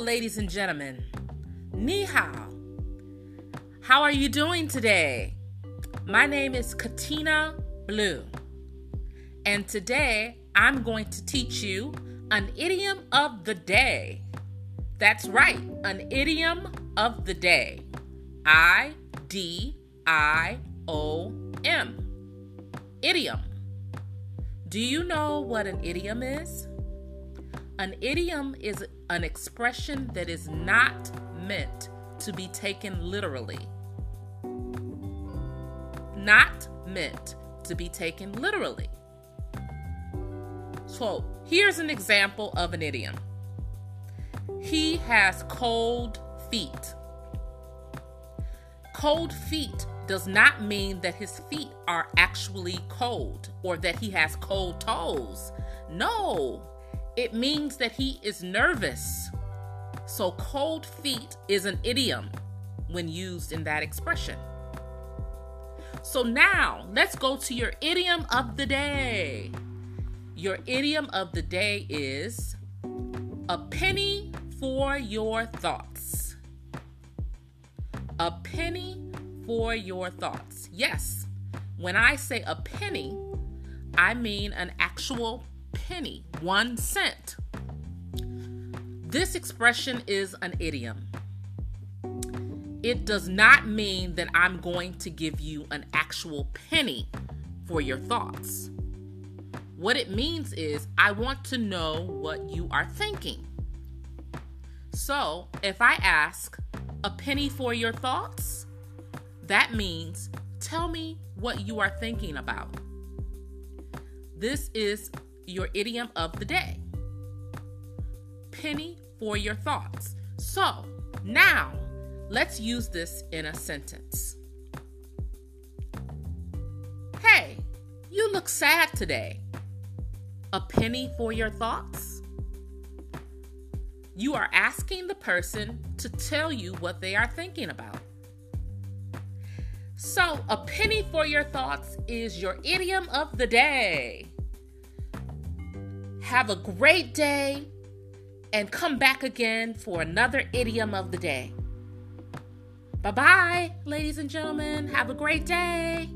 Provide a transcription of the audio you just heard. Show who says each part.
Speaker 1: ladies and gentlemen. Ni hao. How are you doing today? My name is Katina Blue. And today I'm going to teach you an idiom of the day. That's right, an idiom of the day. I D I O M. Idiom. Do you know what an idiom is? An idiom is an expression that is not meant to be taken literally. Not meant to be taken literally. So here's an example of an idiom He has cold feet. Cold feet does not mean that his feet are actually cold or that he has cold toes. No, it means that he is nervous. So, cold feet is an idiom when used in that expression. So, now let's go to your idiom of the day. Your idiom of the day is a penny for your thoughts. A penny for your thoughts. Yes, when I say a penny, I mean an actual penny, one cent. This expression is an idiom. It does not mean that I'm going to give you an actual penny for your thoughts. What it means is, I want to know what you are thinking. So, if I ask, a penny for your thoughts, that means, tell me what you are thinking about. This is your idiom of the day. Penny for your thoughts. So, now let's use this in a sentence. Hey, you look sad today. A penny for your thoughts? You are asking the person to tell you what they are thinking about. So, a penny for your thoughts is your idiom of the day. Have a great day and come back again for another idiom of the day. Bye bye, ladies and gentlemen. Have a great day.